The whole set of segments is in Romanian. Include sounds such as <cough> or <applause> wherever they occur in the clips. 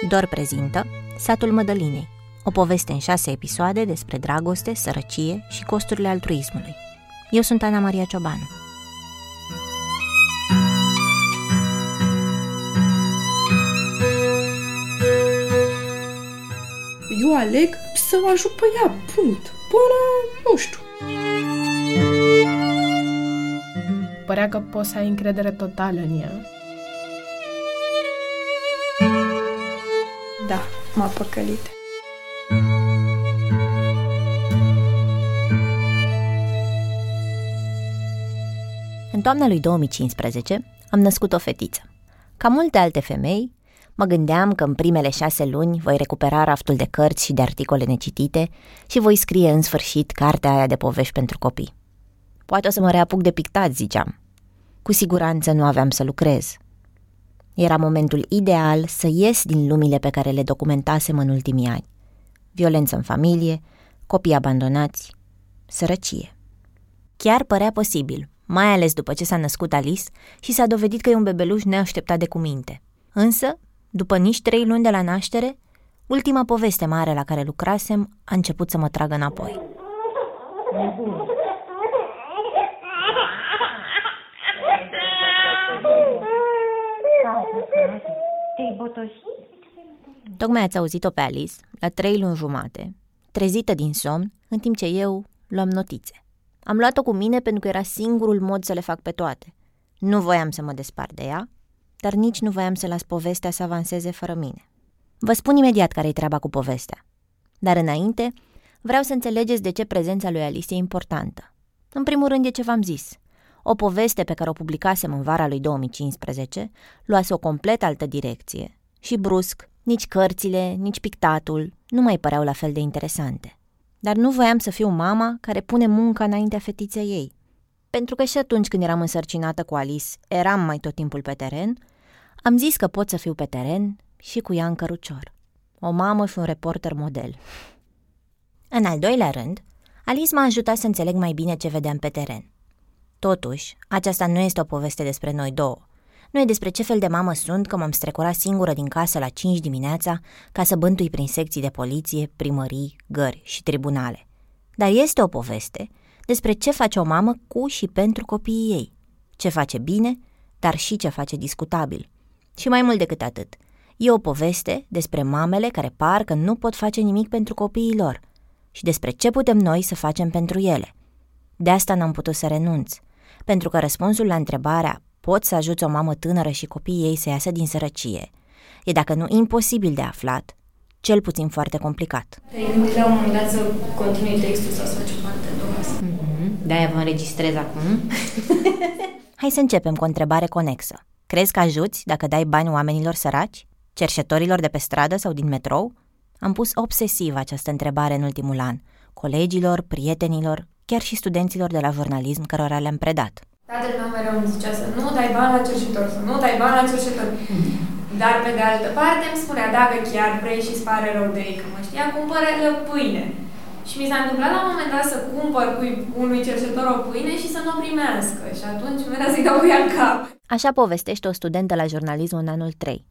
Tudor prezintă Satul Mădălinei, o poveste în șase episoade despre dragoste, sărăcie și costurile altruismului. Eu sunt Ana Maria Ciobanu. Eu aleg să o ajut pe ea, punct. Până, nu știu. Părea că poți să ai încredere totală în ea. Da, m-a păcălit. În toamna lui 2015 am născut o fetiță. Ca multe alte femei, mă gândeam că în primele șase luni voi recupera raftul de cărți și de articole necitite și voi scrie în sfârșit cartea aia de povești pentru copii. Poate o să mă reapuc de pictat, ziceam. Cu siguranță nu aveam să lucrez. Era momentul ideal să ies din lumile pe care le documentasem în ultimii ani. Violență în familie, copii abandonați, sărăcie. Chiar părea posibil, mai ales după ce s-a născut Alice și s-a dovedit că e un bebeluș neașteptat de cuminte. Însă, după nici trei luni de la naștere, ultima poveste mare la care lucrasem a început să mă tragă înapoi. Tocmai ați auzit-o pe Alice, la trei luni jumate, trezită din somn, în timp ce eu luam notițe. Am luat-o cu mine pentru că era singurul mod să le fac pe toate. Nu voiam să mă despart de ea, dar nici nu voiam să las povestea să avanseze fără mine. Vă spun imediat care-i treaba cu povestea. Dar înainte, vreau să înțelegeți de ce prezența lui Alice e importantă. În primul rând e ce v-am zis. O poveste pe care o publicasem în vara lui 2015 luase o complet altă direcție și brusc, nici cărțile, nici pictatul nu mai păreau la fel de interesante. Dar nu voiam să fiu mama care pune munca înaintea fetiței ei. Pentru că și atunci când eram însărcinată cu Alice, eram mai tot timpul pe teren, am zis că pot să fiu pe teren și cu ea în cărucior. O mamă și un reporter model. În al doilea rând, Alice m-a ajutat să înțeleg mai bine ce vedeam pe teren. Totuși, aceasta nu este o poveste despre noi două. Nu e despre ce fel de mamă sunt că m-am strecurat singură din casă la 5 dimineața ca să bântui prin secții de poliție, primării, gări și tribunale. Dar este o poveste despre ce face o mamă cu și pentru copiii ei. Ce face bine, dar și ce face discutabil. Și mai mult decât atât, e o poveste despre mamele care par că nu pot face nimic pentru copiii lor și despre ce putem noi să facem pentru ele. De asta n-am putut să renunț, pentru că răspunsul la întrebarea poți să ajuți o mamă tânără și copiii ei să iasă din sărăcie e dacă nu imposibil de aflat, cel puțin foarte complicat. Te-ai gândit la un moment dat să continui textul sau să faci parte Mm-hmm. De-aia vă înregistrez acum. <laughs> Hai să începem cu o întrebare conexă. Crezi că ajuți dacă dai bani oamenilor săraci? Cerșetorilor de pe stradă sau din metrou? Am pus obsesiv această întrebare în ultimul an. Colegilor, prietenilor, chiar și studenților de la jurnalism cărora le-am predat. Tatăl meu mereu îmi zicea să nu dai bani la cerșetor, să nu dai bani la cerșetor. Dar pe de altă parte îmi spunea, dacă chiar vrei și îți pare rău de ei că mă știa, cumpără-le pâine. Și mi s-a întâmplat la un moment dat să cumpăr cu unui cerșetor o pâine și să nu o primească. Și atunci mi să-i dau cu ea în cap. Așa povestește o studentă la jurnalism în anul 3.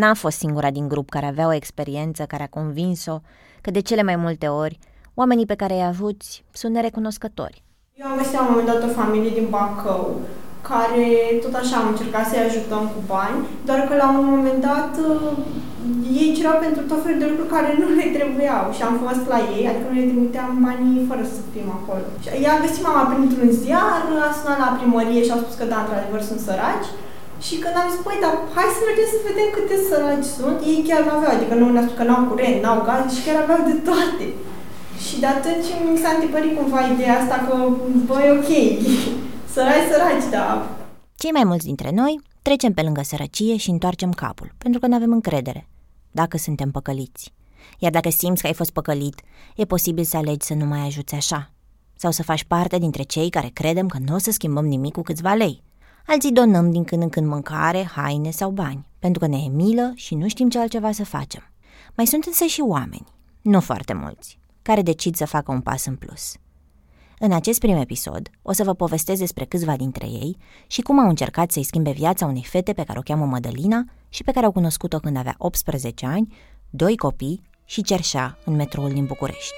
N-a fost singura din grup care avea o experiență care a convins-o că de cele mai multe ori oamenii pe care îi ajuți sunt nerecunoscători. Eu am găsit la un moment dat o familie din Bacău care tot așa am încercat să-i ajutăm cu bani, doar că la un moment dat uh, ei cereau pentru tot felul de lucruri care nu le trebuiau și am fost la ei, adică nu le trimiteam banii fără să fim acolo. Și ea a găsit mama printr-un ziar, a sunat la primărie și a spus că da, într-adevăr sunt săraci. Și când am zis, păi, dar hai să mergem să vedem câte săraci sunt, ei chiar nu aveau, adică nu ne-a spus că n-au curent, n-au gaz și chiar aveau de toate. Și de atunci mi s-a întipărit cumva ideea asta că, băi, ok, <laughs> săraci, săraci, da. Cei mai mulți dintre noi trecem pe lângă sărăcie și întoarcem capul, pentru că nu avem încredere dacă suntem păcăliți. Iar dacă simți că ai fost păcălit, e posibil să alegi să nu mai ajuți așa. Sau să faci parte dintre cei care credem că nu o să schimbăm nimic cu câțiva lei. Alții donăm din când în când mâncare, haine sau bani, pentru că ne e milă și nu știm ce altceva să facem. Mai sunt însă și oameni, nu foarte mulți, care decid să facă un pas în plus. În acest prim episod o să vă povestesc despre câțiva dintre ei și cum au încercat să-i schimbe viața unei fete pe care o cheamă Mădălina și pe care au cunoscut-o când avea 18 ani, doi copii și cerșea în metroul din București.